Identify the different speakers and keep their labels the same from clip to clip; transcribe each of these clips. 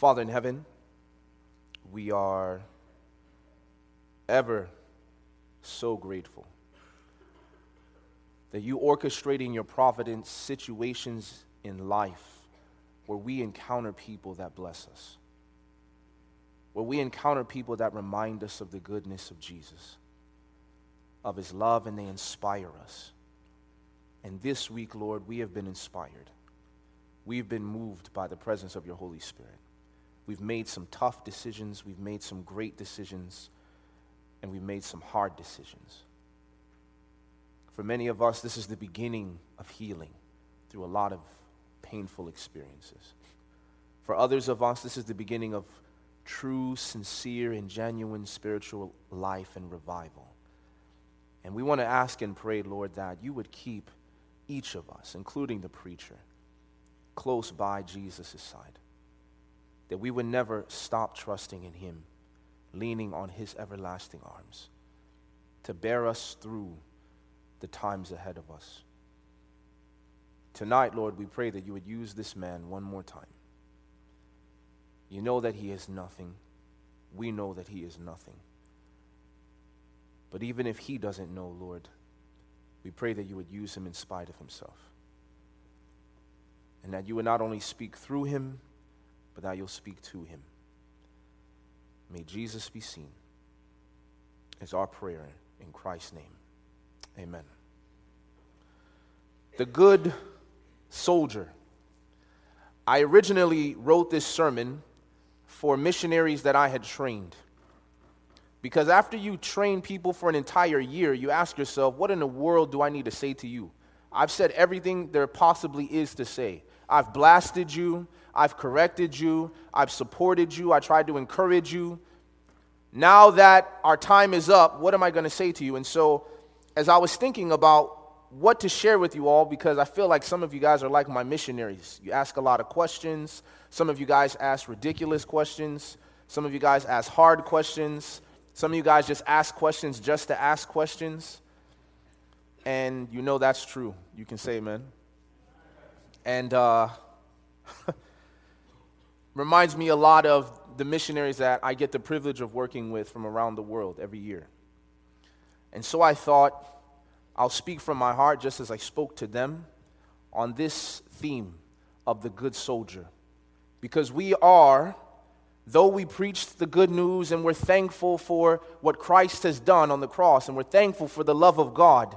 Speaker 1: Father in heaven, we are ever so grateful that you orchestrate in your providence situations in life where we encounter people that bless us, where we encounter people that remind us of the goodness of Jesus, of his love, and they inspire us. And this week, Lord, we have been inspired. We've been moved by the presence of your Holy Spirit. We've made some tough decisions, we've made some great decisions, and we've made some hard decisions. For many of us, this is the beginning of healing through a lot of painful experiences. For others of us, this is the beginning of true, sincere, and genuine spiritual life and revival. And we want to ask and pray, Lord, that you would keep each of us, including the preacher, close by Jesus' side. That we would never stop trusting in him, leaning on his everlasting arms to bear us through the times ahead of us. Tonight, Lord, we pray that you would use this man one more time. You know that he is nothing. We know that he is nothing. But even if he doesn't know, Lord, we pray that you would use him in spite of himself. And that you would not only speak through him, but that you'll speak to him. May Jesus be seen. Is our prayer in Christ's name. Amen. The good soldier. I originally wrote this sermon for missionaries that I had trained. Because after you train people for an entire year, you ask yourself, what in the world do I need to say to you? I've said everything there possibly is to say. I've blasted you, I've corrected you, I've supported you, I tried to encourage you. Now that our time is up, what am I going to say to you? And so, as I was thinking about what to share with you all, because I feel like some of you guys are like my missionaries. You ask a lot of questions, some of you guys ask ridiculous questions, some of you guys ask hard questions. Some of you guys just ask questions just to ask questions. And you know that's true. You can say amen. And uh, reminds me a lot of the missionaries that I get the privilege of working with from around the world every year. And so I thought I'll speak from my heart just as I spoke to them on this theme of the good soldier. Because we are though we preach the good news and we're thankful for what Christ has done on the cross and we're thankful for the love of God,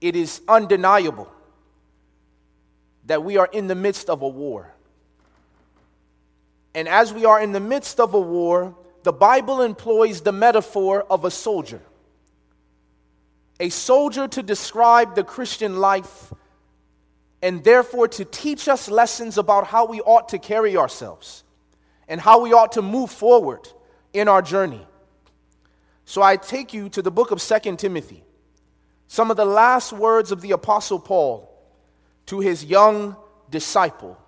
Speaker 1: it is undeniable that we are in the midst of a war. And as we are in the midst of a war, the Bible employs the metaphor of a soldier. A soldier to describe the Christian life and therefore to teach us lessons about how we ought to carry ourselves and how we ought to move forward in our journey. So I take you to the book of Second Timothy, some of the last words of the Apostle Paul to his young disciple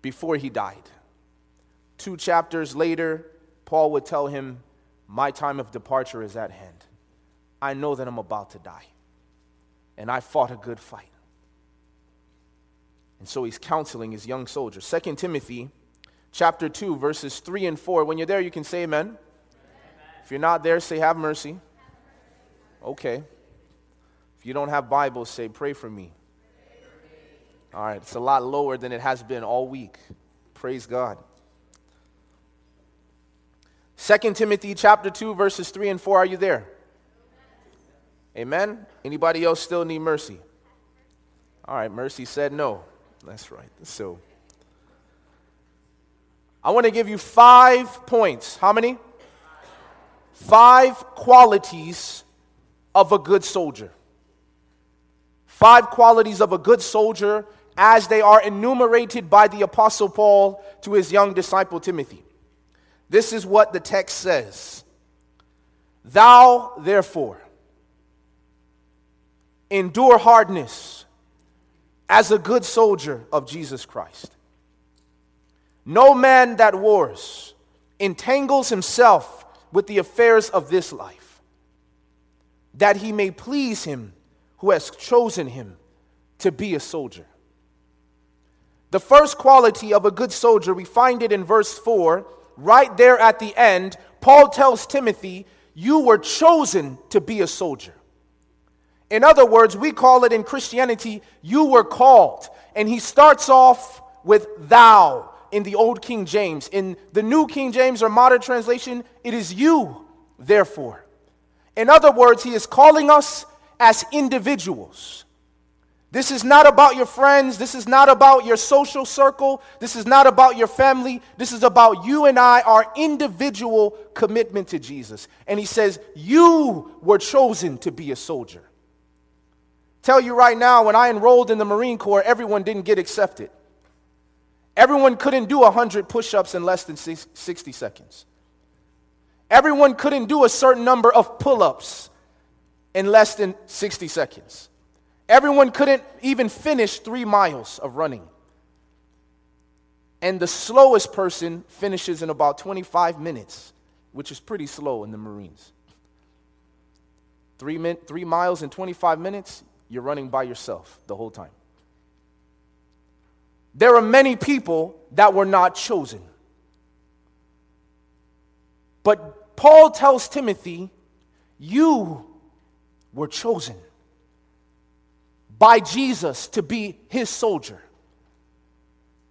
Speaker 1: before he died. Two chapters later, Paul would tell him, My time of departure is at hand. I know that I'm about to die, and I fought a good fight. And so he's counseling his young soldier. Second Timothy chapter 2, verses 3 and 4. When you're there, you can say amen. amen. If you're not there, say have mercy. Okay. If you don't have Bibles, say pray for me. All right, it's a lot lower than it has been all week. Praise God. 2 Timothy chapter 2 verses 3 and 4 are you there? Amen. Anybody else still need mercy? All right, mercy said no. That's right. So I want to give you five points. How many? Five qualities of a good soldier. Five qualities of a good soldier as they are enumerated by the Apostle Paul to his young disciple Timothy. This is what the text says Thou, therefore, endure hardness as a good soldier of Jesus Christ. No man that wars entangles himself with the affairs of this life, that he may please him who has chosen him to be a soldier. The first quality of a good soldier, we find it in verse 4, right there at the end. Paul tells Timothy, You were chosen to be a soldier. In other words, we call it in Christianity, you were called. And he starts off with thou in the Old King James. In the New King James or modern translation, it is you, therefore. In other words, he is calling us as individuals. This is not about your friends. This is not about your social circle. This is not about your family. This is about you and I, our individual commitment to Jesus. And he says, You were chosen to be a soldier. Tell you right now, when I enrolled in the Marine Corps, everyone didn't get accepted. Everyone couldn't do 100 push ups in less than 60 seconds. Everyone couldn't do a certain number of pull ups in less than 60 seconds. Everyone couldn't even finish three miles of running. And the slowest person finishes in about 25 minutes, which is pretty slow in the Marines. Three, min- three miles in 25 minutes, you're running by yourself the whole time. There are many people that were not chosen. But Paul tells Timothy, You were chosen by Jesus to be his soldier.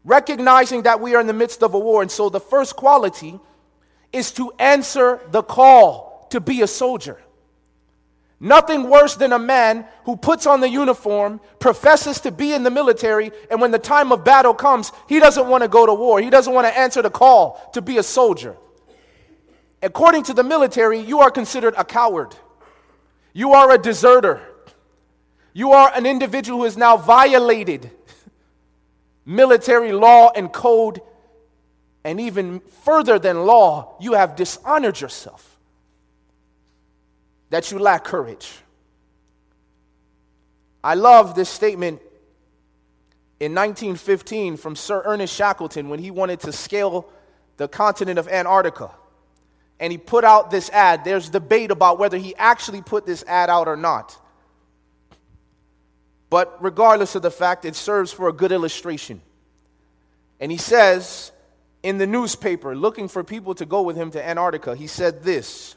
Speaker 1: Recognizing that we are in the midst of a war. And so the first quality is to answer the call to be a soldier. Nothing worse than a man who puts on the uniform, professes to be in the military, and when the time of battle comes, he doesn't want to go to war. He doesn't want to answer the call to be a soldier. According to the military, you are considered a coward. You are a deserter. You are an individual who has now violated military law and code, and even further than law, you have dishonored yourself. That you lack courage. I love this statement in 1915 from Sir Ernest Shackleton when he wanted to scale the continent of Antarctica. And he put out this ad. There's debate about whether he actually put this ad out or not. But regardless of the fact, it serves for a good illustration. And he says in the newspaper, looking for people to go with him to Antarctica, he said this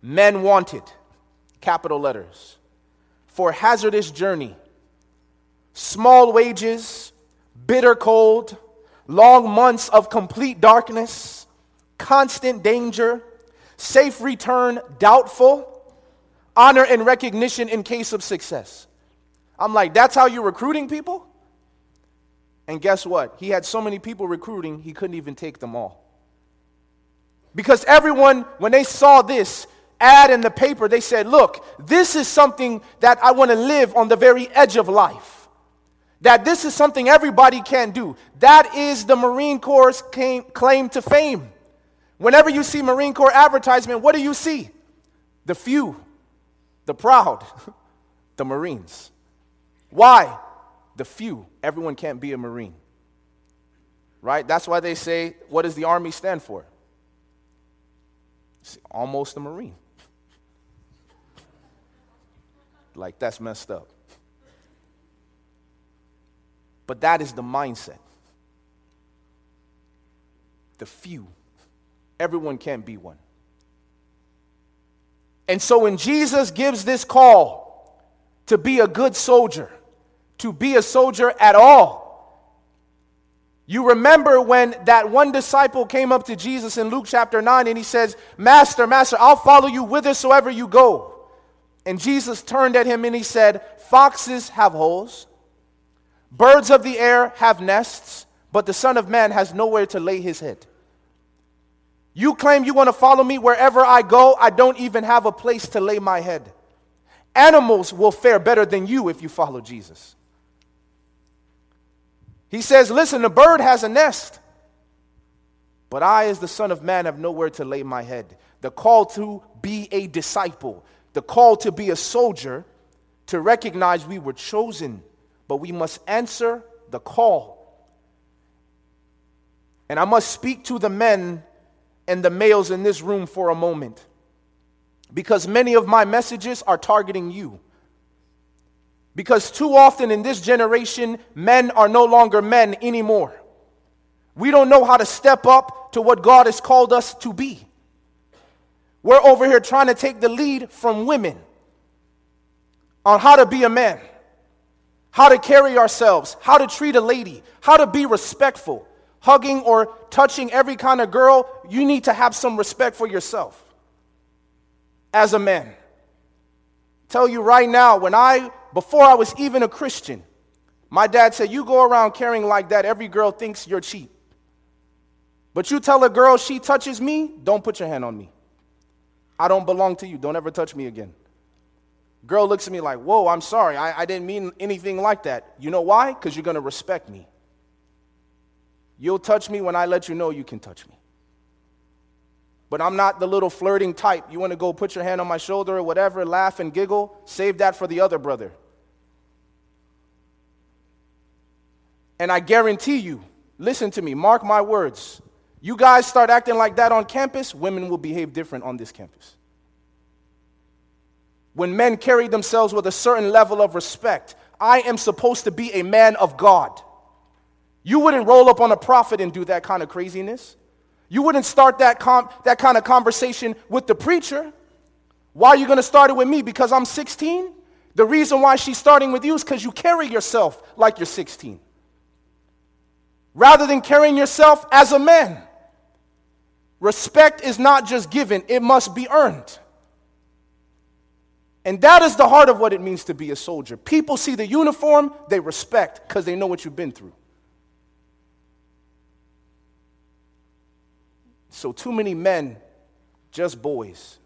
Speaker 1: Men wanted, capital letters, for hazardous journey, small wages, bitter cold, long months of complete darkness, constant danger, safe return doubtful, honor and recognition in case of success. I'm like, that's how you're recruiting people? And guess what? He had so many people recruiting, he couldn't even take them all. Because everyone, when they saw this ad in the paper, they said, Look, this is something that I want to live on the very edge of life. That this is something everybody can do. That is the Marine Corps' claim to fame. Whenever you see Marine Corps advertisement, what do you see? The few, the proud, the Marines. Why? The few. Everyone can't be a Marine. Right? That's why they say, what does the Army stand for? It's almost a Marine. like, that's messed up. But that is the mindset. The few. Everyone can't be one. And so when Jesus gives this call to be a good soldier, to be a soldier at all. You remember when that one disciple came up to Jesus in Luke chapter 9 and he says, Master, Master, I'll follow you whithersoever you go. And Jesus turned at him and he said, Foxes have holes, birds of the air have nests, but the Son of Man has nowhere to lay his head. You claim you want to follow me wherever I go, I don't even have a place to lay my head. Animals will fare better than you if you follow Jesus. He says, Listen, the bird has a nest, but I, as the Son of Man, have nowhere to lay my head. The call to be a disciple, the call to be a soldier, to recognize we were chosen, but we must answer the call. And I must speak to the men and the males in this room for a moment because many of my messages are targeting you. Because too often in this generation, men are no longer men anymore. We don't know how to step up to what God has called us to be. We're over here trying to take the lead from women on how to be a man, how to carry ourselves, how to treat a lady, how to be respectful. Hugging or touching every kind of girl, you need to have some respect for yourself as a man. Tell you right now, when I, before I was even a Christian, my dad said, You go around carrying like that, every girl thinks you're cheap. But you tell a girl she touches me, don't put your hand on me. I don't belong to you. Don't ever touch me again. Girl looks at me like, Whoa, I'm sorry. I, I didn't mean anything like that. You know why? Because you're going to respect me. You'll touch me when I let you know you can touch me. But I'm not the little flirting type. You want to go put your hand on my shoulder or whatever, laugh and giggle? Save that for the other brother. And I guarantee you, listen to me, mark my words. You guys start acting like that on campus, women will behave different on this campus. When men carry themselves with a certain level of respect, I am supposed to be a man of God. You wouldn't roll up on a prophet and do that kind of craziness. You wouldn't start that, com- that kind of conversation with the preacher. Why are you going to start it with me? Because I'm 16? The reason why she's starting with you is because you carry yourself like you're 16. Rather than carrying yourself as a man. Respect is not just given, it must be earned. And that is the heart of what it means to be a soldier. People see the uniform, they respect because they know what you've been through. So, too many men, just boys,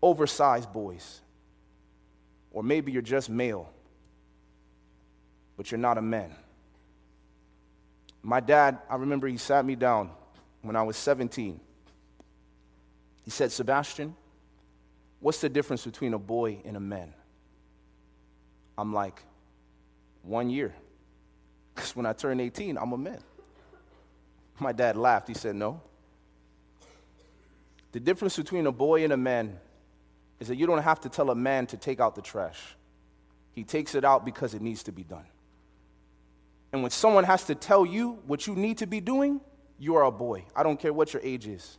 Speaker 1: oversized boys. Or maybe you're just male, but you're not a man. My dad, I remember he sat me down when I was 17. He said, Sebastien, what's the difference between a boy and a man? I'm like, one year. Because when I turn 18, I'm a man. My dad laughed. He said, No. The difference between a boy and a man is that you don't have to tell a man to take out the trash. He takes it out because it needs to be done. And when someone has to tell you what you need to be doing, you are a boy. I don't care what your age is.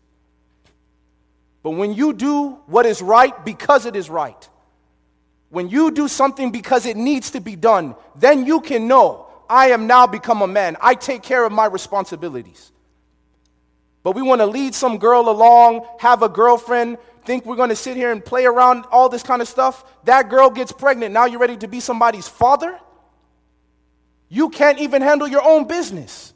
Speaker 1: But when you do what is right because it is right, when you do something because it needs to be done, then you can know I am now become a man. I take care of my responsibilities. But we want to lead some girl along, have a girlfriend, think we're going to sit here and play around all this kind of stuff. That girl gets pregnant. Now you're ready to be somebody's father? You can't even handle your own business.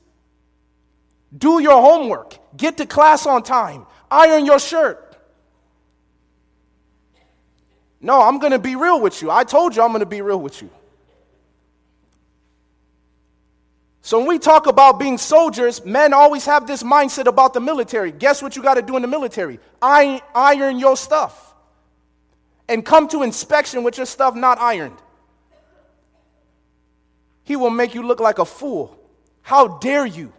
Speaker 1: Do your homework. Get to class on time. Iron your shirt. No, I'm going to be real with you. I told you I'm going to be real with you. So when we talk about being soldiers, men always have this mindset about the military. Guess what you got to do in the military? Iron your stuff. And come to inspection with your stuff not ironed. He will make you look like a fool. How dare you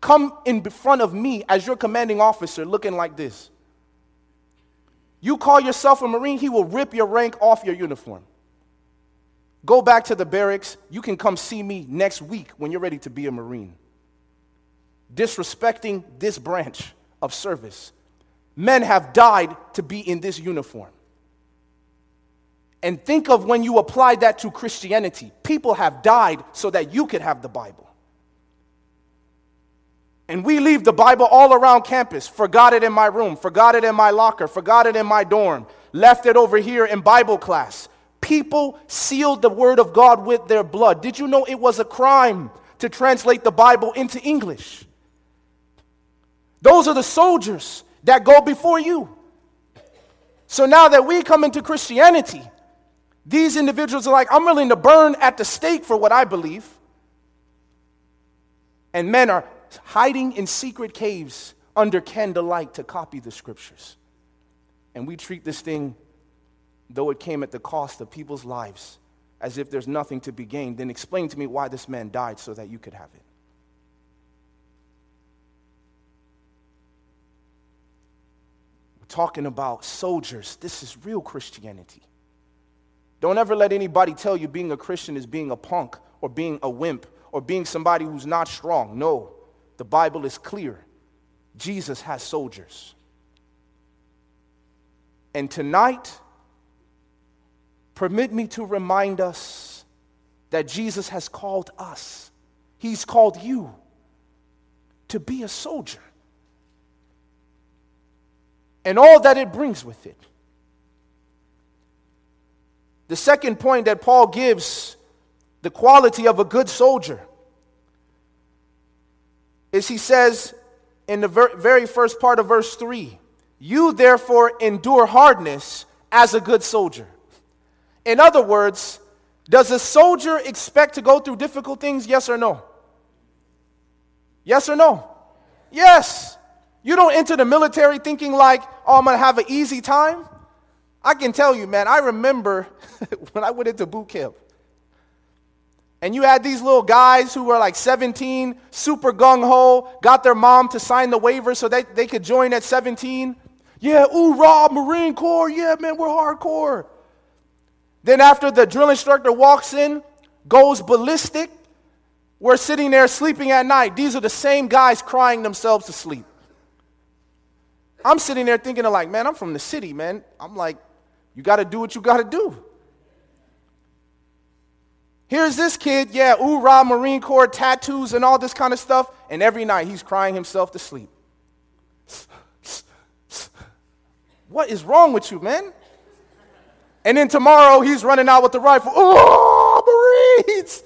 Speaker 1: come in front of me as your commanding officer looking like this? You call yourself a Marine, he will rip your rank off your uniform. Go back to the barracks. You can come see me next week when you're ready to be a Marine. Disrespecting this branch of service. Men have died to be in this uniform. And think of when you apply that to Christianity. People have died so that you could have the Bible. And we leave the Bible all around campus. Forgot it in my room, forgot it in my locker, forgot it in my dorm, left it over here in Bible class. People sealed the word of God with their blood. Did you know it was a crime to translate the Bible into English? Those are the soldiers that go before you. So now that we come into Christianity, these individuals are like, I'm willing to burn at the stake for what I believe. And men are hiding in secret caves under candlelight to copy the scriptures. And we treat this thing though it came at the cost of people's lives, as if there's nothing to be gained, then explain to me why this man died so that you could have it. We're talking about soldiers. This is real Christianity. Don't ever let anybody tell you being a Christian is being a punk or being a wimp or being somebody who's not strong. No, the Bible is clear. Jesus has soldiers. And tonight, permit me to remind us that Jesus has called us, He's called you to be a soldier and all that it brings with it. The second point that Paul gives the quality of a good soldier is he says in the ver- very first part of verse 3 You therefore endure hardness as a good soldier. In other words, does a soldier expect to go through difficult things? Yes or no? Yes or no? Yes. You don't enter the military thinking like, oh, I'm going to have an easy time. I can tell you, man, I remember when I went into boot camp. And you had these little guys who were like 17, super gung ho, got their mom to sign the waiver so that they could join at 17. Yeah, oorah, Marine Corps. Yeah, man, we're hardcore. Then after the drill instructor walks in, goes ballistic, we're sitting there sleeping at night. These are the same guys crying themselves to sleep. I'm sitting there thinking like, man, I'm from the city, man. I'm like, you got to do what you got to do. Here's this kid, yeah, oorah Marine Corps, tattoos and all this kind of stuff, and every night he's crying himself to sleep. What is wrong with you, man? And then tomorrow he's running out with the rifle. Oh, Marines!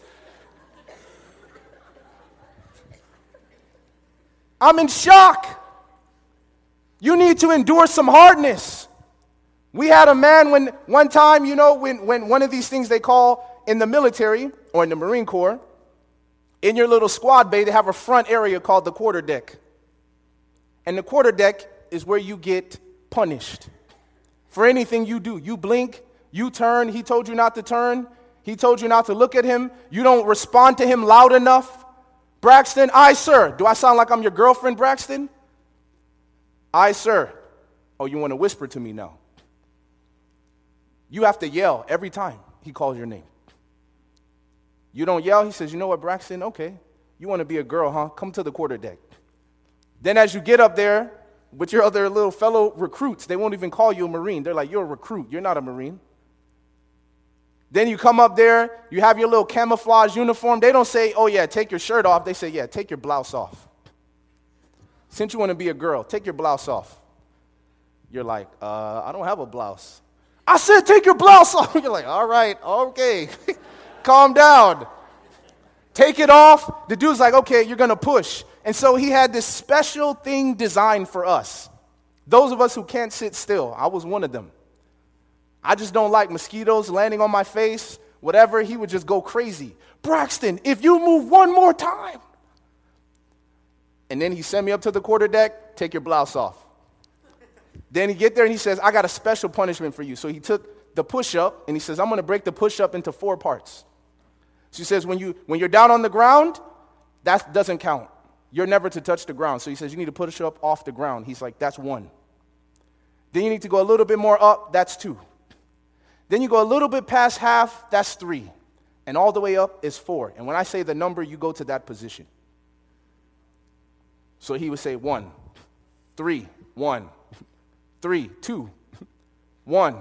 Speaker 1: I'm in shock. You need to endure some hardness. We had a man when one time, you know, when, when one of these things they call in the military or in the Marine Corps, in your little squad bay, they have a front area called the quarter deck. And the quarter deck is where you get punished for anything you do. You blink, you turn, he told you not to turn, he told you not to look at him, you don't respond to him loud enough. Braxton, Aye, sir. Do I sound like I'm your girlfriend, Braxton? Aye, sir. Oh, you want to whisper to me now? You have to yell every time he calls your name. You don't yell, he says, You know what, Braxton? Okay. You want to be a girl, huh? Come to the quarter deck. Then, as you get up there with your other little fellow recruits, they won't even call you a Marine. They're like, You're a recruit. You're not a Marine. Then you come up there, you have your little camouflage uniform. They don't say, Oh, yeah, take your shirt off. They say, Yeah, take your blouse off. Since you want to be a girl, take your blouse off. You're like, uh, I don't have a blouse. I said, take your blouse off. You're like, all right, okay. Calm down. Take it off. The dude's like, okay, you're going to push. And so he had this special thing designed for us. Those of us who can't sit still, I was one of them. I just don't like mosquitoes landing on my face, whatever. He would just go crazy. Braxton, if you move one more time, and then he sent me up to the quarter deck, take your blouse off. Then he get there and he says, I got a special punishment for you. So he took the push-up and he says, I'm going to break the push-up into four parts. So he says, when, you, when you're down on the ground, that doesn't count. You're never to touch the ground. So he says, you need to push up off the ground. He's like, that's one. Then you need to go a little bit more up, that's two. Then you go a little bit past half, that's three. And all the way up is four. And when I say the number, you go to that position. So he would say one, three, one, three, two, one.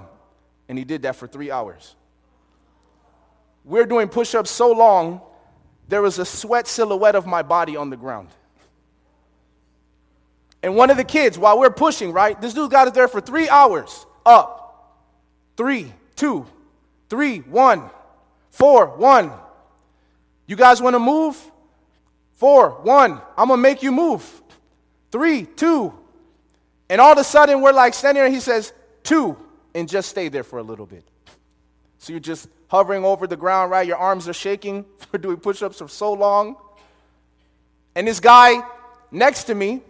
Speaker 1: And he did that for three hours. We're doing push ups so long, there was a sweat silhouette of my body on the ground. And one of the kids, while we're pushing, right, this dude got us there for three hours. Up, three, two, three, one, four, one. You guys want to move? Four, one, I'm gonna make you move. Three, two. And all of a sudden, we're like standing there, and he says, two, and just stay there for a little bit. So you're just hovering over the ground, right? Your arms are shaking for doing push ups for so long. And this guy next to me,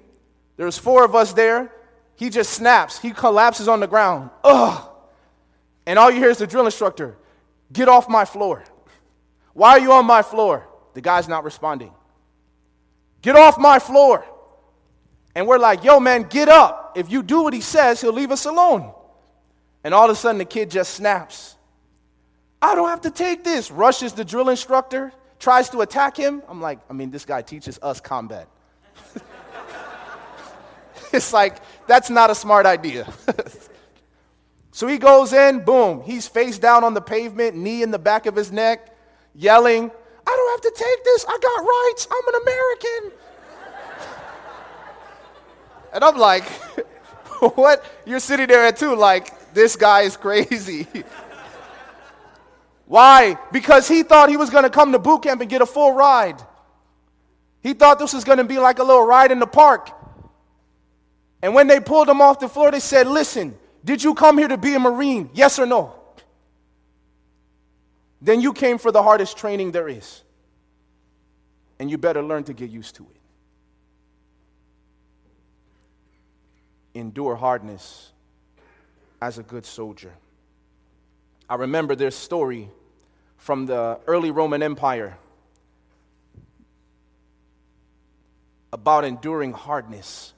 Speaker 1: there's four of us there, he just snaps. He collapses on the ground. Ugh. And all you hear is the drill instructor, get off my floor. Why are you on my floor? The guy's not responding. Get off my floor. And we're like, yo, man, get up. If you do what he says, he'll leave us alone. And all of a sudden, the kid just snaps. I don't have to take this. Rushes the drill instructor, tries to attack him. I'm like, I mean, this guy teaches us combat. it's like, that's not a smart idea. so he goes in, boom, he's face down on the pavement, knee in the back of his neck, yelling, I don't have to take this. I got rights. I'm an American. And I'm like, what? You're sitting there at too, like, this guy is crazy. Why? Because he thought he was going to come to boot camp and get a full ride. He thought this was going to be like a little ride in the park. And when they pulled him off the floor, they said, Listen, did you come here to be a Marine? Yes or no? Then you came for the hardest training there is. And you better learn to get used to it. Endure hardness as a good soldier. I remember this story from the early Roman Empire about enduring hardness.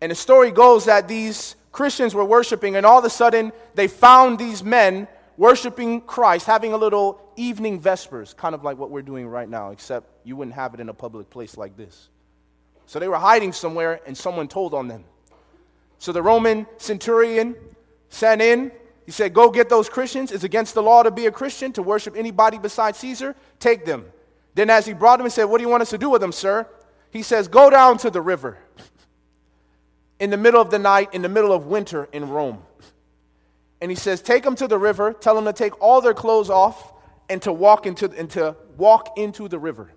Speaker 1: And the story goes that these Christians were worshiping, and all of a sudden they found these men worshiping Christ, having a little evening vespers, kind of like what we're doing right now, except you wouldn't have it in a public place like this. So they were hiding somewhere, and someone told on them. So the Roman centurion sent in. He said, Go get those Christians. It's against the law to be a Christian, to worship anybody besides Caesar. Take them. Then, as he brought them, he said, What do you want us to do with them, sir? He says, Go down to the river in the middle of the night, in the middle of winter in Rome. And he says, Take them to the river, tell them to take all their clothes off and to walk into, and to walk into the river.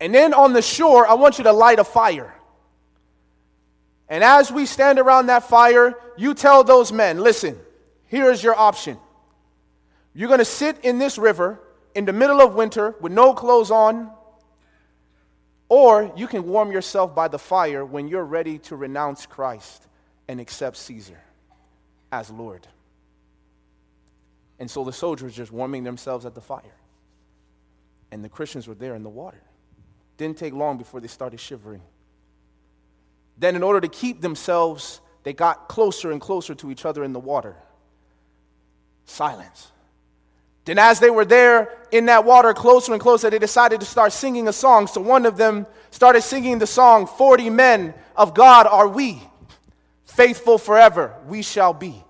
Speaker 1: And then on the shore, I want you to light a fire. And as we stand around that fire, you tell those men, listen, here is your option. You're going to sit in this river in the middle of winter with no clothes on, or you can warm yourself by the fire when you're ready to renounce Christ and accept Caesar as Lord. And so the soldiers just warming themselves at the fire. And the Christians were there in the water. Didn't take long before they started shivering. Then, in order to keep themselves, they got closer and closer to each other in the water. Silence. Then, as they were there in that water, closer and closer, they decided to start singing a song. So, one of them started singing the song, 40 Men of God are we, faithful forever we shall be.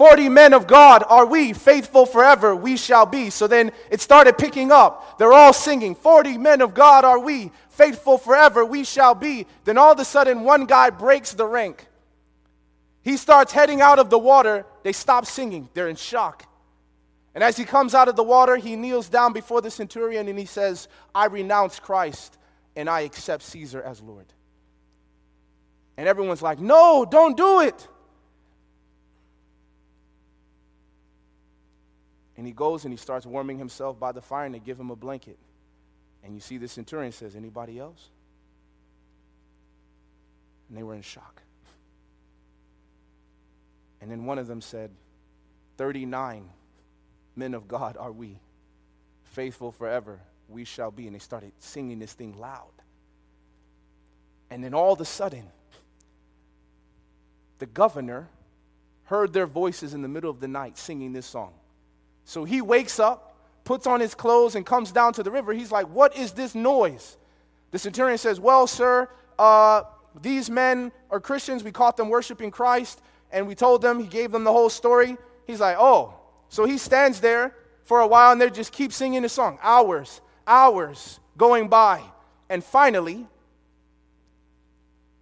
Speaker 1: 40 men of God are we, faithful forever we shall be. So then it started picking up. They're all singing, 40 men of God are we, faithful forever we shall be. Then all of a sudden, one guy breaks the rank. He starts heading out of the water. They stop singing. They're in shock. And as he comes out of the water, he kneels down before the centurion and he says, I renounce Christ and I accept Caesar as Lord. And everyone's like, No, don't do it. And he goes and he starts warming himself by the fire and they give him a blanket. And you see the centurion says, Anybody else? And they were in shock. And then one of them said, 39 men of God are we, faithful forever we shall be. And they started singing this thing loud. And then all of a sudden, the governor heard their voices in the middle of the night singing this song. So he wakes up, puts on his clothes, and comes down to the river. He's like, What is this noise? The centurion says, Well, sir, uh, these men are Christians. We caught them worshiping Christ and we told them, he gave them the whole story. He's like, oh. So he stands there for a while and they just keep singing the song. Hours, hours going by. And finally,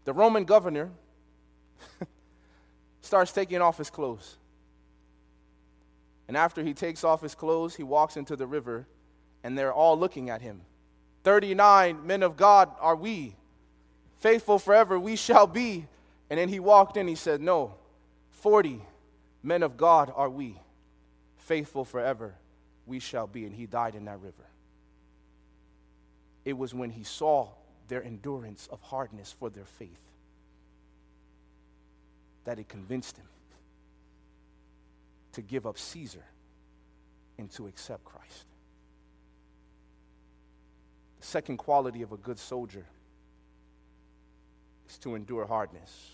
Speaker 1: the Roman governor starts taking off his clothes. And after he takes off his clothes, he walks into the river and they're all looking at him. 39 men of God are we. Faithful forever we shall be. And then he walked in, he said, No, 40 men of God are we, faithful forever we shall be. And he died in that river. It was when he saw their endurance of hardness for their faith that it convinced him to give up Caesar and to accept Christ. The second quality of a good soldier is to endure hardness.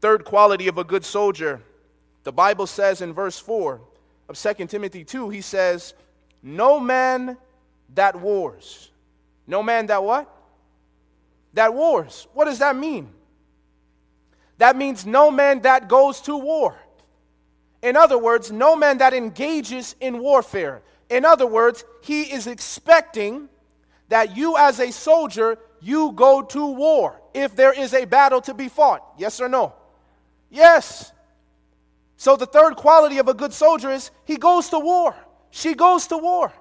Speaker 1: Third quality of a good soldier, the Bible says in verse 4 of 2 Timothy 2, he says, No man that wars. No man that what? That wars. What does that mean? That means no man that goes to war. In other words, no man that engages in warfare. In other words, he is expecting that you, as a soldier, you go to war if there is a battle to be fought. Yes or no? Yes. So, the third quality of a good soldier is he goes to war. She goes to war.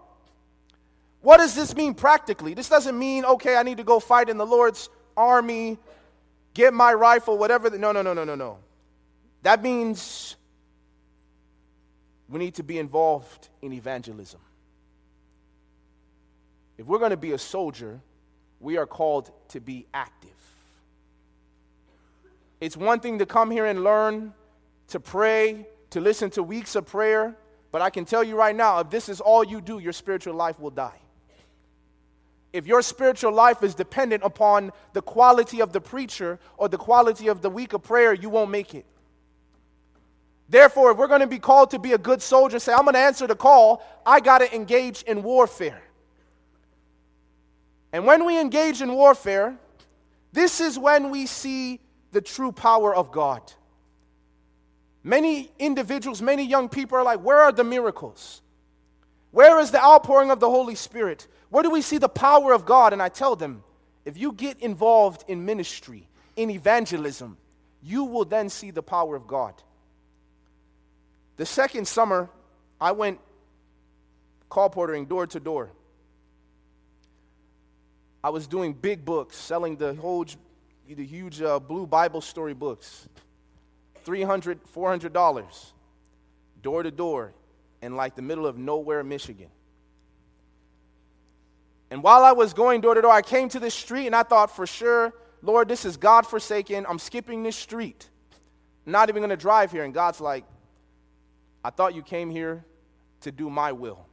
Speaker 1: What does this mean practically? This doesn't mean, okay, I need to go fight in the Lord's army, get my rifle, whatever. No, no, no, no, no, no. That means we need to be involved in evangelism. If we're going to be a soldier, we are called to be active. It's one thing to come here and learn, to pray, to listen to weeks of prayer, but I can tell you right now if this is all you do, your spiritual life will die. If your spiritual life is dependent upon the quality of the preacher or the quality of the week of prayer, you won't make it. Therefore, if we're going to be called to be a good soldier, say, I'm going to answer the call, I got to engage in warfare. And when we engage in warfare, this is when we see the true power of God. Many individuals, many young people are like, Where are the miracles? Where is the outpouring of the Holy Spirit? Where do we see the power of God? And I tell them, if you get involved in ministry, in evangelism, you will then see the power of God. The second summer, I went colporteuring door to door. I was doing big books, selling the whole, the huge uh, blue Bible story books, $300, $400, door to door, in like the middle of nowhere, Michigan. And while I was going door to door, I came to this street and I thought for sure, Lord, this is God forsaken. I'm skipping this street. I'm not even going to drive here. And God's like, I thought you came here to do my will.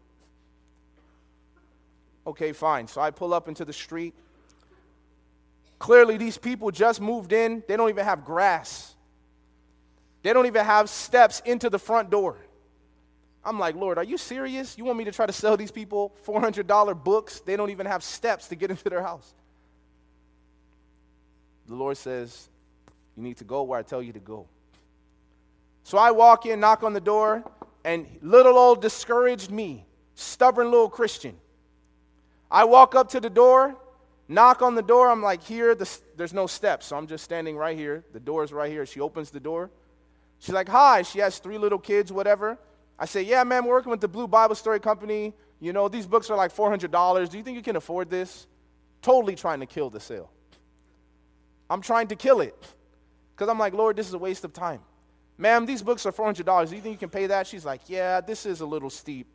Speaker 1: Okay, fine. So I pull up into the street. Clearly, these people just moved in. They don't even have grass, they don't even have steps into the front door. I'm like, Lord, are you serious? You want me to try to sell these people $400 books? They don't even have steps to get into their house. The Lord says, You need to go where I tell you to go. So I walk in, knock on the door, and little old discouraged me, stubborn little Christian. I walk up to the door, knock on the door. I'm like, here, the, there's no steps. So I'm just standing right here. The door is right here. She opens the door. She's like, hi. She has three little kids, whatever. I say, yeah, man, we're working with the Blue Bible Story Company. You know, these books are like $400. Do you think you can afford this? Totally trying to kill the sale. I'm trying to kill it. Because I'm like, Lord, this is a waste of time. Ma'am, these books are $400. Do you think you can pay that? She's like, Yeah, this is a little steep.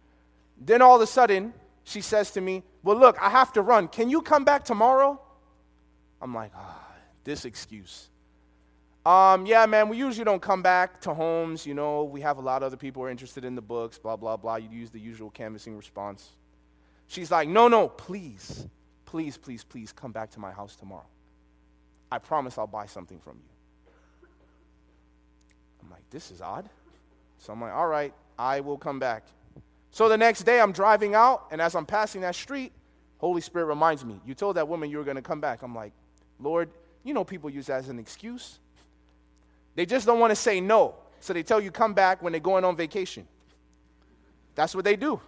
Speaker 1: Then all of a sudden, she says to me, Well, look, I have to run. Can you come back tomorrow? I'm like, Ah, this excuse. Um, yeah, man, we usually don't come back to homes. You know, we have a lot of other people who are interested in the books, blah, blah, blah. You use the usual canvassing response. She's like, No, no, please, please, please, please come back to my house tomorrow. I promise I'll buy something from you. I'm like, this is odd. So I'm like, all right, I will come back. So the next day I'm driving out, and as I'm passing that street, Holy Spirit reminds me, you told that woman you were going to come back. I'm like, Lord, you know people use that as an excuse. They just don't want to say no. So they tell you come back when they're going on vacation. That's what they do.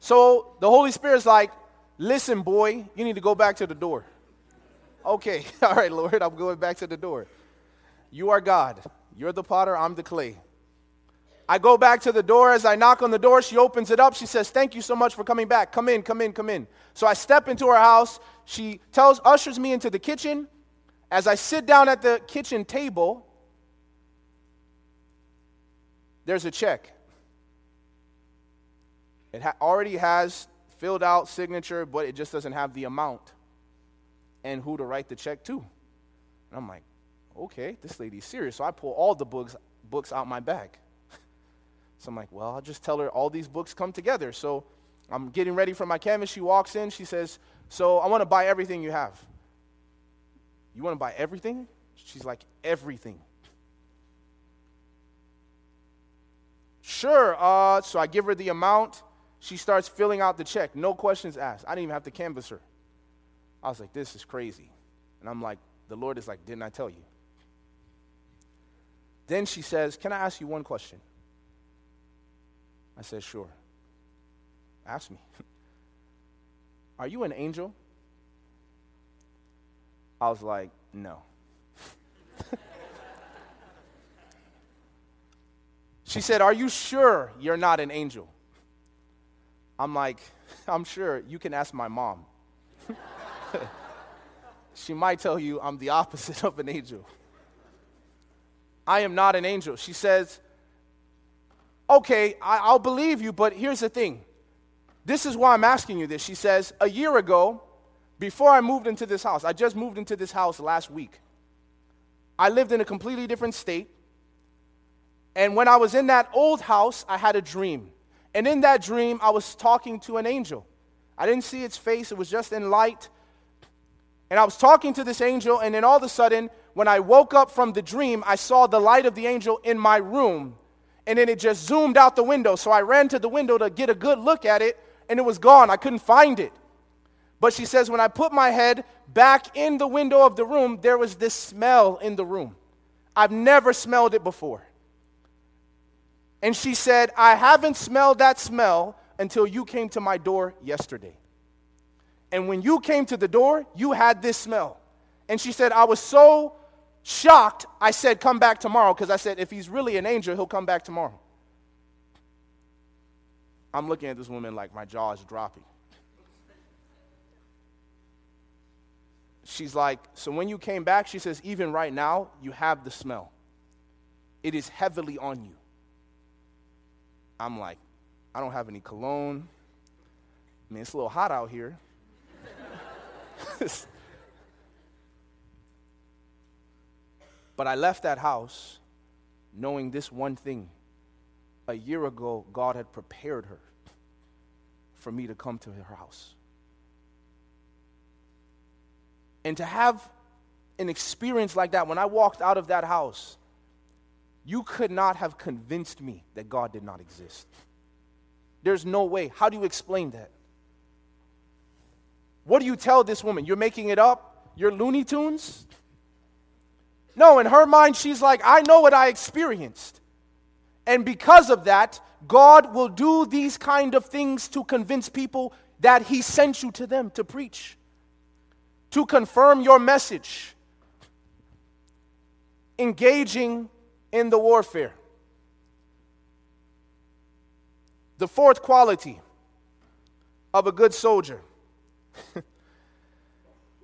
Speaker 1: So the Holy Spirit's like, listen, boy, you need to go back to the door. Okay, all right, Lord, I'm going back to the door. You are God. You're the potter, I'm the clay. I go back to the door. As I knock on the door, she opens it up. She says, Thank you so much for coming back. Come in, come in, come in. So I step into her house. She tells, ushers me into the kitchen. As I sit down at the kitchen table, there's a check. It ha- already has filled out signature, but it just doesn't have the amount and who to write the check to. And I'm like, okay, this lady's serious. So I pull all the books, books out my bag. so I'm like, well, I'll just tell her all these books come together. So I'm getting ready for my canvas. She walks in. She says, so I want to buy everything you have. You want to buy everything? She's like, Everything. Sure. Uh, so I give her the amount. She starts filling out the check. No questions asked. I didn't even have to canvass her. I was like, this is crazy. And I'm like, the Lord is like, didn't I tell you? Then she says, Can I ask you one question? I said, Sure. Ask me. Are you an angel? I was like, No. she said, Are you sure you're not an angel? I'm like, I'm sure. You can ask my mom. she might tell you I'm the opposite of an angel. I am not an angel. She says, Okay, I, will believe you, but here's the thing. This is why I'm asking you this. She says, A year ago, before I moved into this house, I just moved into this house last week. I lived in a completely different state. And when I was in that old house, I had a dream. And in that dream, I was talking to an angel. I didn't see its face, it was just in light. And I was talking to this angel, and then all of a sudden, when I woke up from the dream, I saw the light of the angel in my room. And then it just zoomed out the window. So I ran to the window to get a good look at it, and it was gone. I couldn't find it. But she says, when I put my head back in the window of the room, there was this smell in the room. I've never smelled it before. And she said, I haven't smelled that smell until you came to my door yesterday. And when you came to the door, you had this smell. And she said, I was so shocked, I said, Come back tomorrow, because I said, If he's really an angel, he'll come back tomorrow. I'm looking at this woman like my jaw is dropping. She's like, So when you came back, she says, Even right now, you have the smell. It is heavily on you. I'm like, I don't have any cologne. I mean, it's a little hot out here. but I left that house knowing this one thing. A year ago, God had prepared her for me to come to her house. And to have an experience like that, when I walked out of that house, you could not have convinced me that God did not exist. There's no way. How do you explain that? What do you tell this woman? You're making it up? You're Looney Tunes? No, in her mind, she's like, I know what I experienced. And because of that, God will do these kind of things to convince people that He sent you to them to preach, to confirm your message, engaging in the warfare. The fourth quality of a good soldier.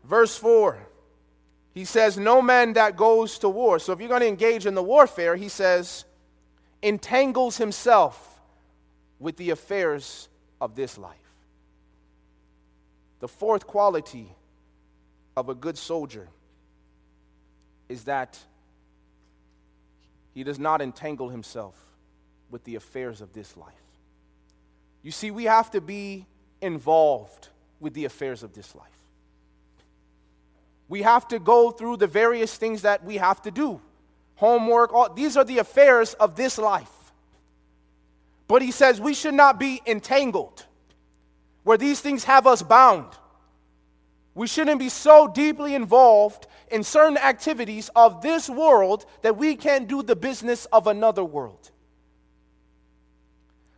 Speaker 1: Verse 4, he says, No man that goes to war. So if you're going to engage in the warfare, he says, entangles himself with the affairs of this life. The fourth quality of a good soldier is that he does not entangle himself with the affairs of this life. You see, we have to be involved with the affairs of this life. We have to go through the various things that we have to do homework, all, these are the affairs of this life. But he says we should not be entangled where these things have us bound. We shouldn't be so deeply involved in certain activities of this world that we can't do the business of another world.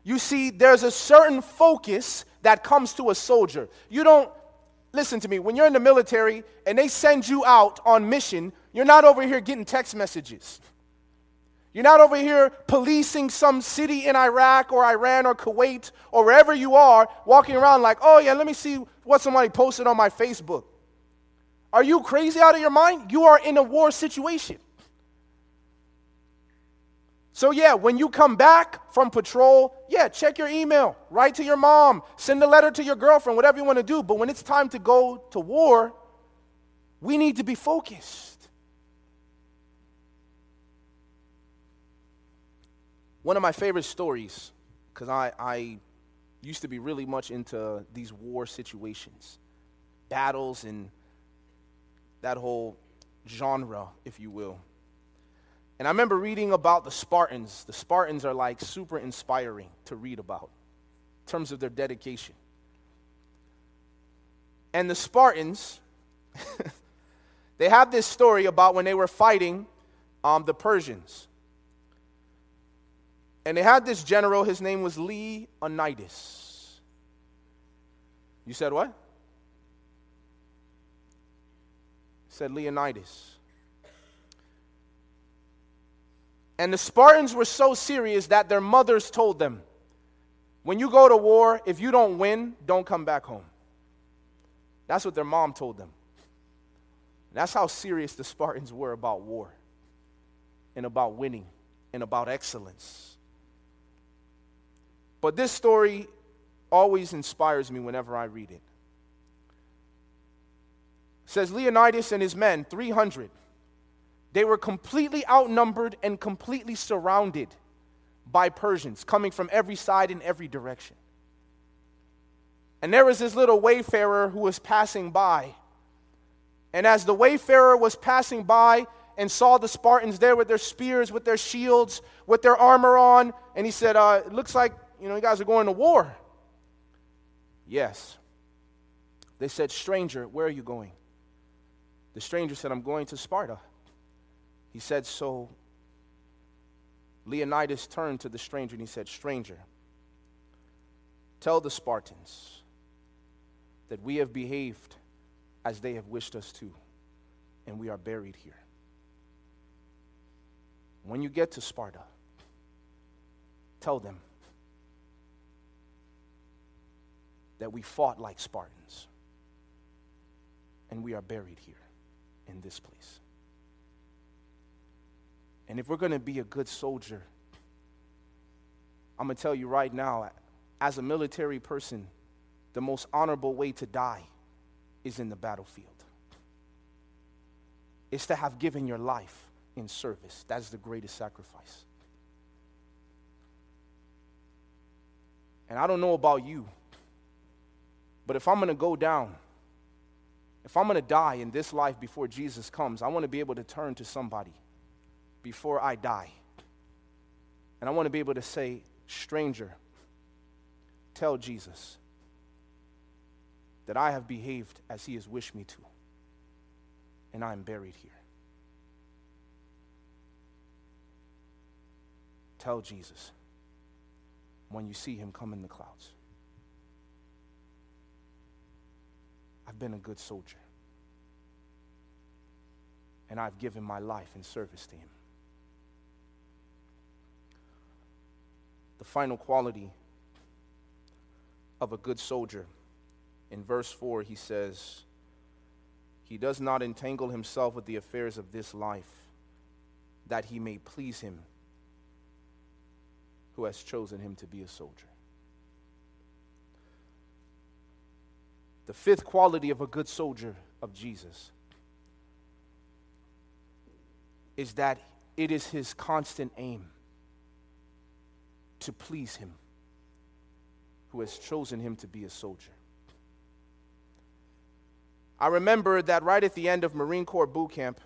Speaker 1: You see, there's a certain focus that comes to a soldier. You don't, listen to me, when you're in the military and they send you out on mission, you're not over here getting text messages. You're not over here policing some city in Iraq or Iran or Kuwait or wherever you are, walking around like, oh yeah, let me see what somebody posted on my Facebook. Are you crazy out of your mind? You are in a war situation. So, yeah, when you come back from patrol, yeah, check your email, write to your mom, send a letter to your girlfriend, whatever you want to do. But when it's time to go to war, we need to be focused. One of my favorite stories, because I, I used to be really much into these war situations, battles, and that whole genre, if you will. And I remember reading about the Spartans. The Spartans are like super inspiring to read about in terms of their dedication. And the Spartans, they have this story about when they were fighting um, the Persians. And they had this general, his name was Leonidas. You said what? Said Leonidas. And the Spartans were so serious that their mothers told them, when you go to war, if you don't win, don't come back home. That's what their mom told them. That's how serious the Spartans were about war and about winning and about excellence. But this story always inspires me whenever I read it. it says Leonidas and his men, 300, they were completely outnumbered and completely surrounded by Persians coming from every side in every direction. And there was this little wayfarer who was passing by. And as the wayfarer was passing by and saw the Spartans there with their spears, with their shields, with their armor on, and he said, uh, It looks like you know, you guys are going to war. Yes. They said, Stranger, where are you going? The stranger said, I'm going to Sparta. He said, So Leonidas turned to the stranger and he said, Stranger, tell the Spartans that we have behaved as they have wished us to, and we are buried here. When you get to Sparta, tell them that we fought like Spartans, and we are buried here in this place. And if we're going to be a good soldier, I'm going to tell you right now, as a military person, the most honorable way to die is in the battlefield. It's to have given your life in service. That's the greatest sacrifice. And I don't know about you, but if I'm going to go down, if I'm going to die in this life before Jesus comes, I want to be able to turn to somebody before I die. And I want to be able to say, Stranger, tell Jesus that I have behaved as he has wished me to, and I am buried here. Tell Jesus when you see him come in the clouds. I've been a good soldier, and I've given my life in service to him. The final quality of a good soldier. In verse 4, he says, He does not entangle himself with the affairs of this life, that he may please him who has chosen him to be a soldier. The fifth quality of a good soldier of Jesus is that it is his constant aim to please him who has chosen him to be a soldier. I remember that right at the end of Marine Corps boot camp,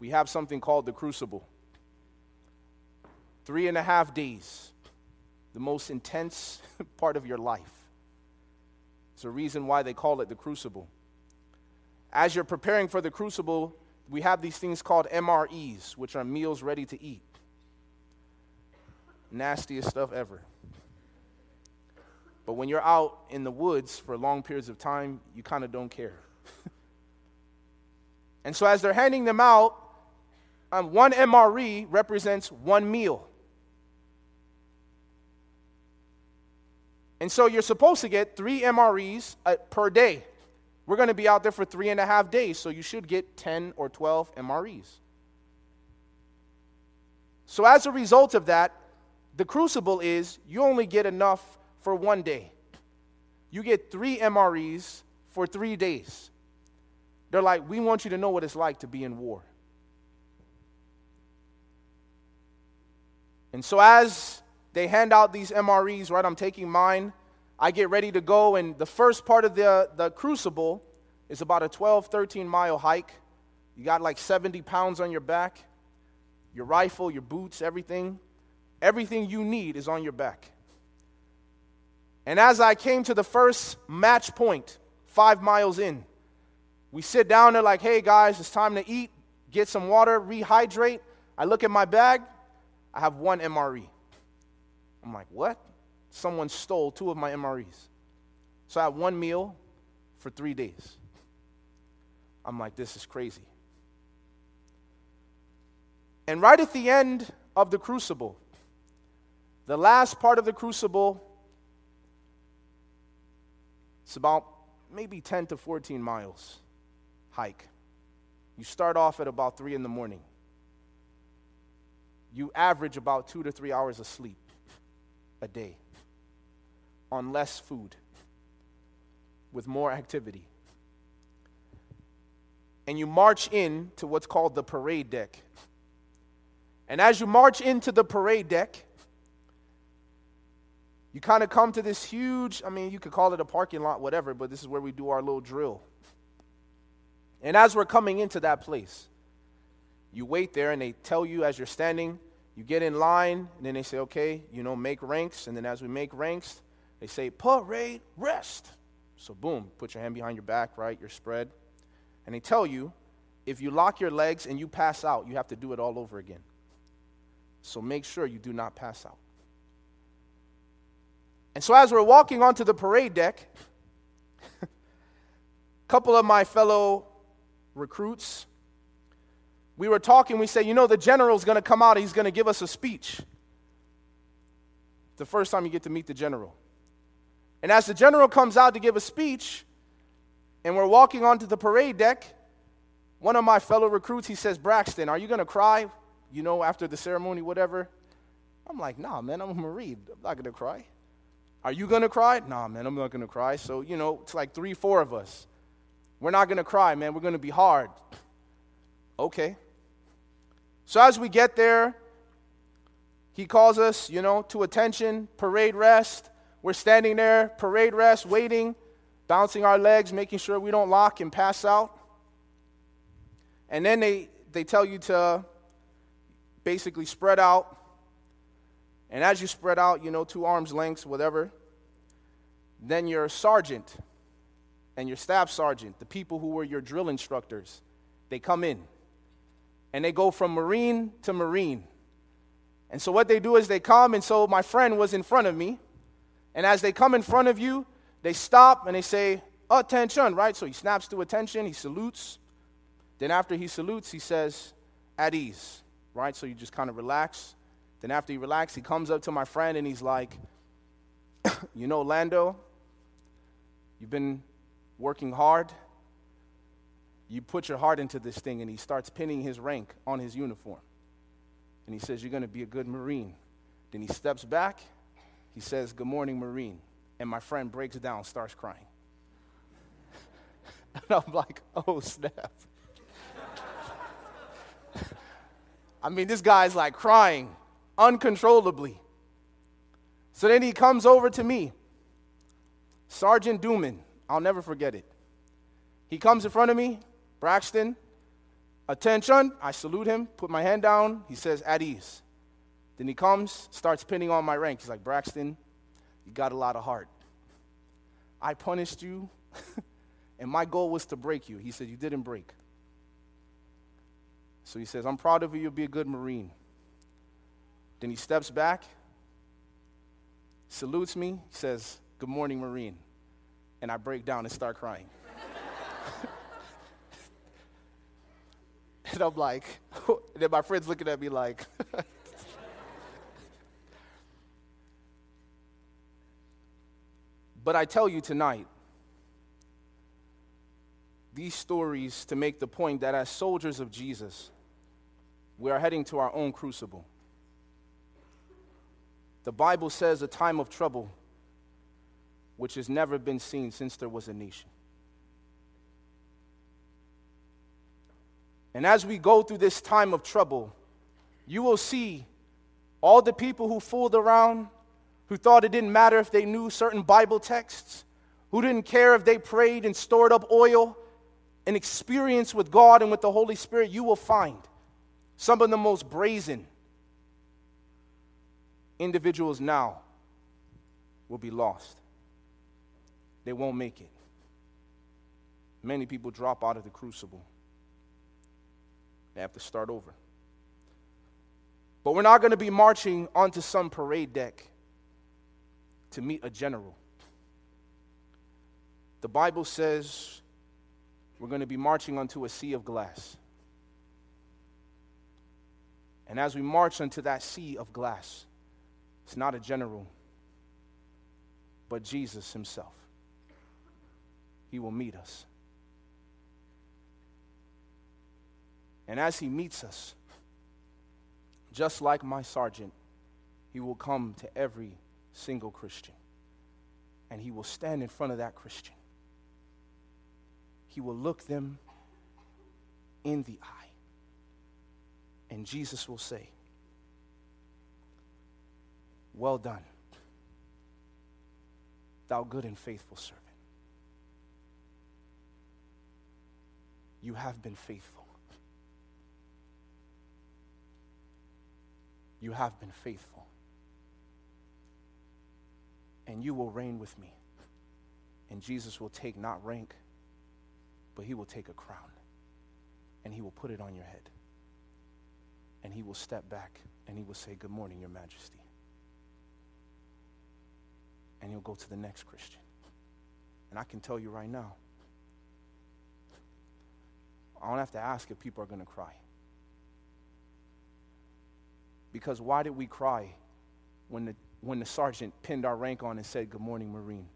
Speaker 1: we have something called the Crucible. Three and a half days, the most intense part of your life. It's a reason why they call it the Crucible. As you're preparing for the Crucible, we have these things called MREs, which are meals ready to eat nastiest stuff ever. But when you're out in the woods for long periods of time, you kind of don't care. and so, as they're handing them out, um, one MRE represents one meal. And so, you're supposed to get three MREs uh, per day. We're going to be out there for three and a half days, so you should get 10 or 12 MREs. So, as a result of that, the crucible is you only get enough for one day. You get three MREs for three days. They're like, we want you to know what it's like to be in war. And so as they hand out these MREs, right, I'm taking mine, I get ready to go, and the first part of the, the crucible is about a 12, 13 mile hike You got like 70 pounds on your back, your rifle, your boots, everything. Everything you need is on your back. And as I came to the first match point, five miles in, we sit down there like, hey guys, it's time to eat, get some water, rehydrate. I look at my bag, I have one MRE. I'm like, what? Someone stole two of my MREs. So I have one meal for three days. I'm like, this is crazy. And right at the end of the crucible, the last part of the crucible, it's about maybe 10 to 14 miles hike. You start off at about 3 in the morning. You average about two to three hours of sleep a day on less food with more activity. And you march in to what's called the parade deck. And as you march into the parade deck, you kind of come to this huge, I mean, you could call it a parking lot, whatever, but this is where we do our little drill. And as we're coming into that place, you wait there and they tell you as you're standing, you get in line, and then they say, okay, you know, make ranks. And then as we make ranks, they say, parade rest. So, boom, put your hand behind your back, right? You're spread. And they tell you, if you lock your legs and you pass out, you have to do it all over again. So make sure you do not pass out. And so as we're walking onto the parade deck, a couple of my fellow recruits, we were talking, we said, you know, the general's going to come out, he's going to give us a speech. The first time you get to meet the general. And as the general comes out to give a speech, and we're walking onto the parade deck, one of my fellow recruits, he says, Braxton, are you going to cry? you know, after the ceremony, whatever. I'm like, nah, man, I'm a Marine. I'm not going to cry. Are you going to cry? Nah, man, I'm not going to cry. So, you know, it's like three, four of us. We're not going to cry, man. We're going to be hard. Okay. So as we get there, he calls us, you know, to attention, parade rest. We're standing there, parade rest, waiting, bouncing our legs, making sure we don't lock and pass out. And then they, they tell you to basically spread out. And as you spread out, you know, two arms lengths, whatever, then your sergeant and your staff sergeant, the people who were your drill instructors, they come in. And they go from Marine to Marine. And so what they do is they come, and so my friend was in front of me. And as they come in front of you, they stop and they say, Attention, right? So he snaps to attention, he salutes. Then after he salutes, he says, At ease right? So you just kind of relax. Then after you relax, he comes up to my friend and he's like, You know, Lando, you've been working hard. You put your heart into this thing, and he starts pinning his rank on his uniform. And he says, You're going to be a good Marine. Then he steps back. He says, Good morning, Marine. And my friend breaks down, starts crying. and I'm like, Oh, snap. I mean, this guy's like crying uncontrollably. So then he comes over to me, Sergeant Duman. I'll never forget it. He comes in front of me, Braxton, attention. I salute him, put my hand down. He says, at ease. Then he comes, starts pinning on my rank. He's like, Braxton, you got a lot of heart. I punished you, and my goal was to break you. He said, You didn't break. So he says, I'm proud of you, you'll be a good Marine. Then he steps back, salutes me, says, Good morning, Marine. And I break down and start crying. and I'm like, and then my friend's looking at me like, But I tell you tonight, these stories to make the point that as soldiers of Jesus, we are heading to our own crucible. The Bible says a time of trouble which has never been seen since there was a nation. And as we go through this time of trouble, you will see all the people who fooled around, who thought it didn't matter if they knew certain Bible texts, who didn't care if they prayed and stored up oil, and experience with God and with the Holy Spirit, you will find some of the most brazen individuals now will be lost. They won't make it. Many people drop out of the crucible. They have to start over. But we're not going to be marching onto some parade deck to meet a general. The Bible says we're going to be marching onto a sea of glass. And as we march onto that sea of glass, it's not a general, but Jesus himself. He will meet us. And as he meets us, just like my sergeant, he will come to every single Christian. And he will stand in front of that Christian. He will look them in the eye. And Jesus will say, Well done, thou good and faithful servant. You have been faithful. You have been faithful. And you will reign with me. And Jesus will take not rank, but he will take a crown. And he will put it on your head. And he will step back and he will say, Good morning, Your Majesty. And he'll go to the next Christian. And I can tell you right now, I don't have to ask if people are going to cry. Because why did we cry when the, when the sergeant pinned our rank on and said, Good morning, Marine?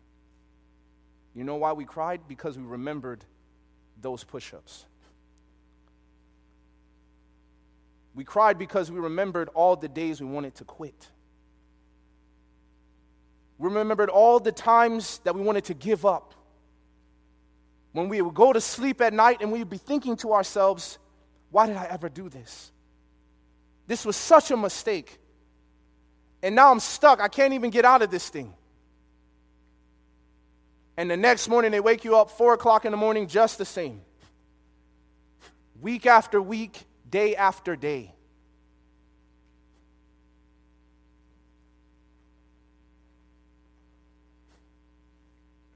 Speaker 1: You know why we cried? Because we remembered those push ups. We cried because we remembered all the days we wanted to quit. We remembered all the times that we wanted to give up. When we would go to sleep at night and we would be thinking to ourselves, why did I ever do this? This was such a mistake. And now I'm stuck. I can't even get out of this thing. And the next morning, they wake you up four o'clock in the morning just the same. Week after week, day after day.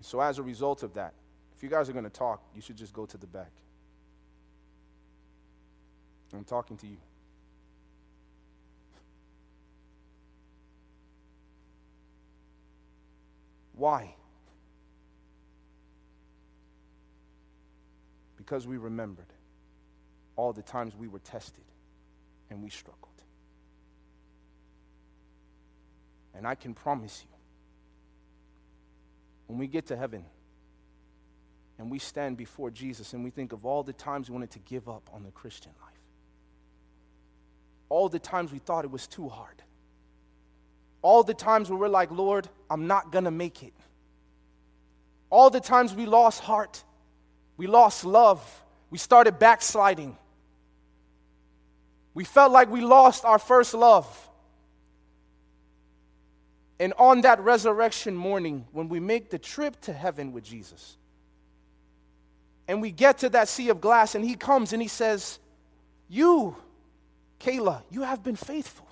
Speaker 1: So, as a result of that, if you guys are going to talk, you should just go to the back. I'm talking to you. Why? Because we remembered all the times we were tested and we struggled. And I can promise you, when we get to heaven and we stand before Jesus and we think of all the times we wanted to give up on the Christian life, all the times we thought it was too hard, all the times where we're like, Lord, I'm not going to make it. All the times we lost heart, we lost love, we started backsliding. We felt like we lost our first love. And on that resurrection morning, when we make the trip to heaven with Jesus, and we get to that sea of glass, and he comes and he says, You, Kayla, you have been faithful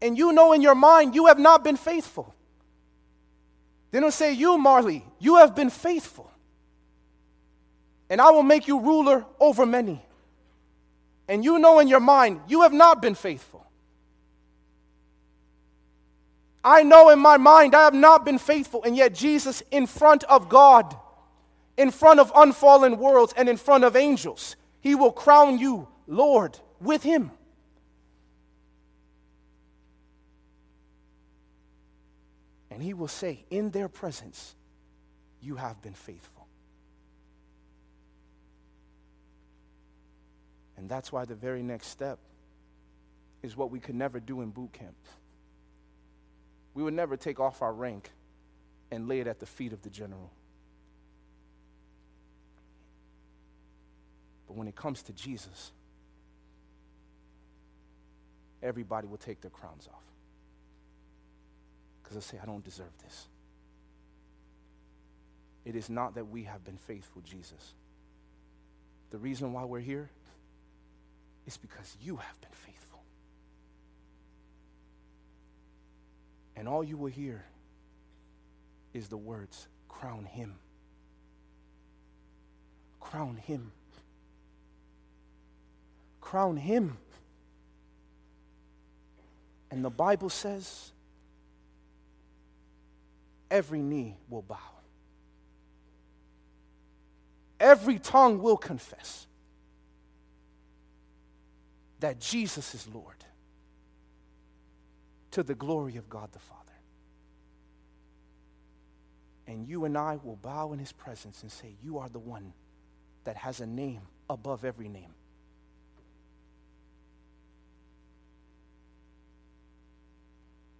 Speaker 1: and you know in your mind you have not been faithful. Then he'll say, You, Marley, you have been faithful. And I will make you ruler over many. And you know in your mind you have not been faithful. I know in my mind I have not been faithful, and yet Jesus, in front of God, in front of unfallen worlds, and in front of angels, he will crown you Lord with him. And he will say, in their presence, you have been faithful. And that's why the very next step is what we could never do in boot camp. We would never take off our rank and lay it at the feet of the general. But when it comes to Jesus, everybody will take their crowns off because I say, I don't deserve this. It is not that we have been faithful, Jesus. The reason why we're here is because you have been faithful. And all you will hear is the words, crown him. Crown him. Crown him. And the Bible says every knee will bow, every tongue will confess that Jesus is Lord to the glory of God the Father. And you and I will bow in his presence and say, You are the one that has a name above every name.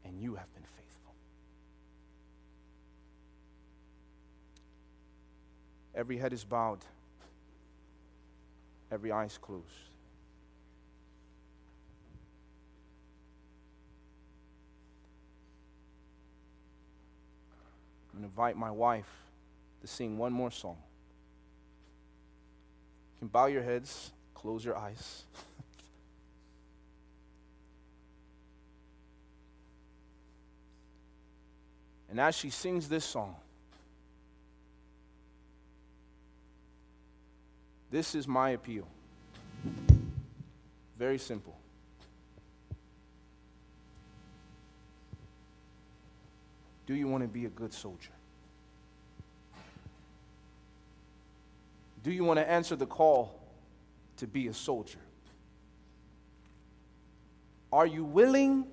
Speaker 1: And you have been faithful. Every head is bowed, every eye is closed. I'm going to invite my wife to sing one more song. You can bow your heads, close your eyes. and as she sings this song, this is my appeal. Very simple. Do you want to be a good soldier? Do you want to answer the call to be a soldier? Are you willing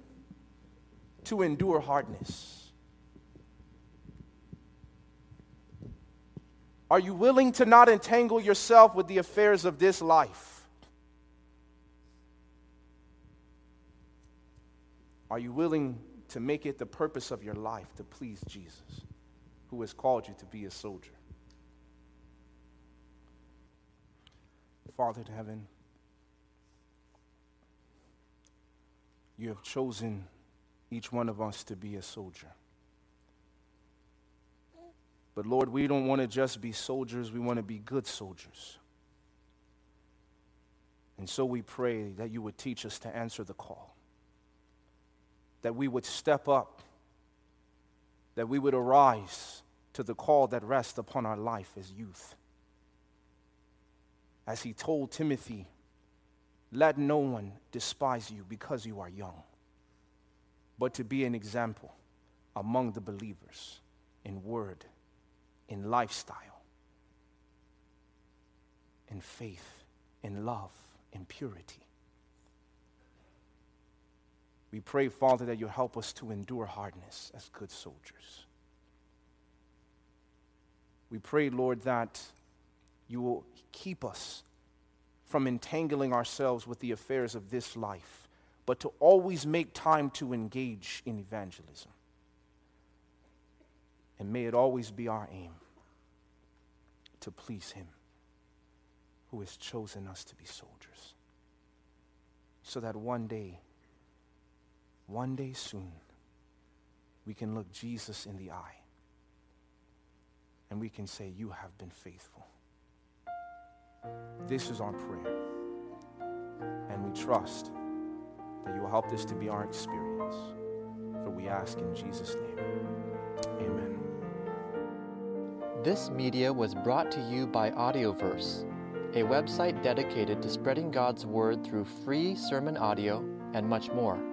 Speaker 1: to endure hardness? Are you willing to not entangle yourself with the affairs of this life? Are you willing to make it the purpose of your life to please Jesus, who has called you to be a soldier. Father in heaven, you have chosen each one of us to be a soldier. But Lord, we don't want to just be soldiers, we want to be good soldiers. And so we pray that you would teach us to answer the call that we would step up, that we would arise to the call that rests upon our life as youth. As he told Timothy, let no one despise you because you are young, but to be an example among the believers in word, in lifestyle, in faith, in love, in purity. We pray, Father, that you help us to endure hardness as good soldiers. We pray, Lord, that you will keep us from entangling ourselves with the affairs of this life, but to always make time to engage in evangelism. And may it always be our aim to please Him who has chosen us to be soldiers, so that one day, one day soon, we can look Jesus in the eye and we can say, You have been faithful. This is our prayer. And we trust that you will help this to be our experience. For we ask in Jesus' name. Amen.
Speaker 2: This media was brought to you by Audioverse, a website dedicated to spreading God's Word through free sermon audio and much more.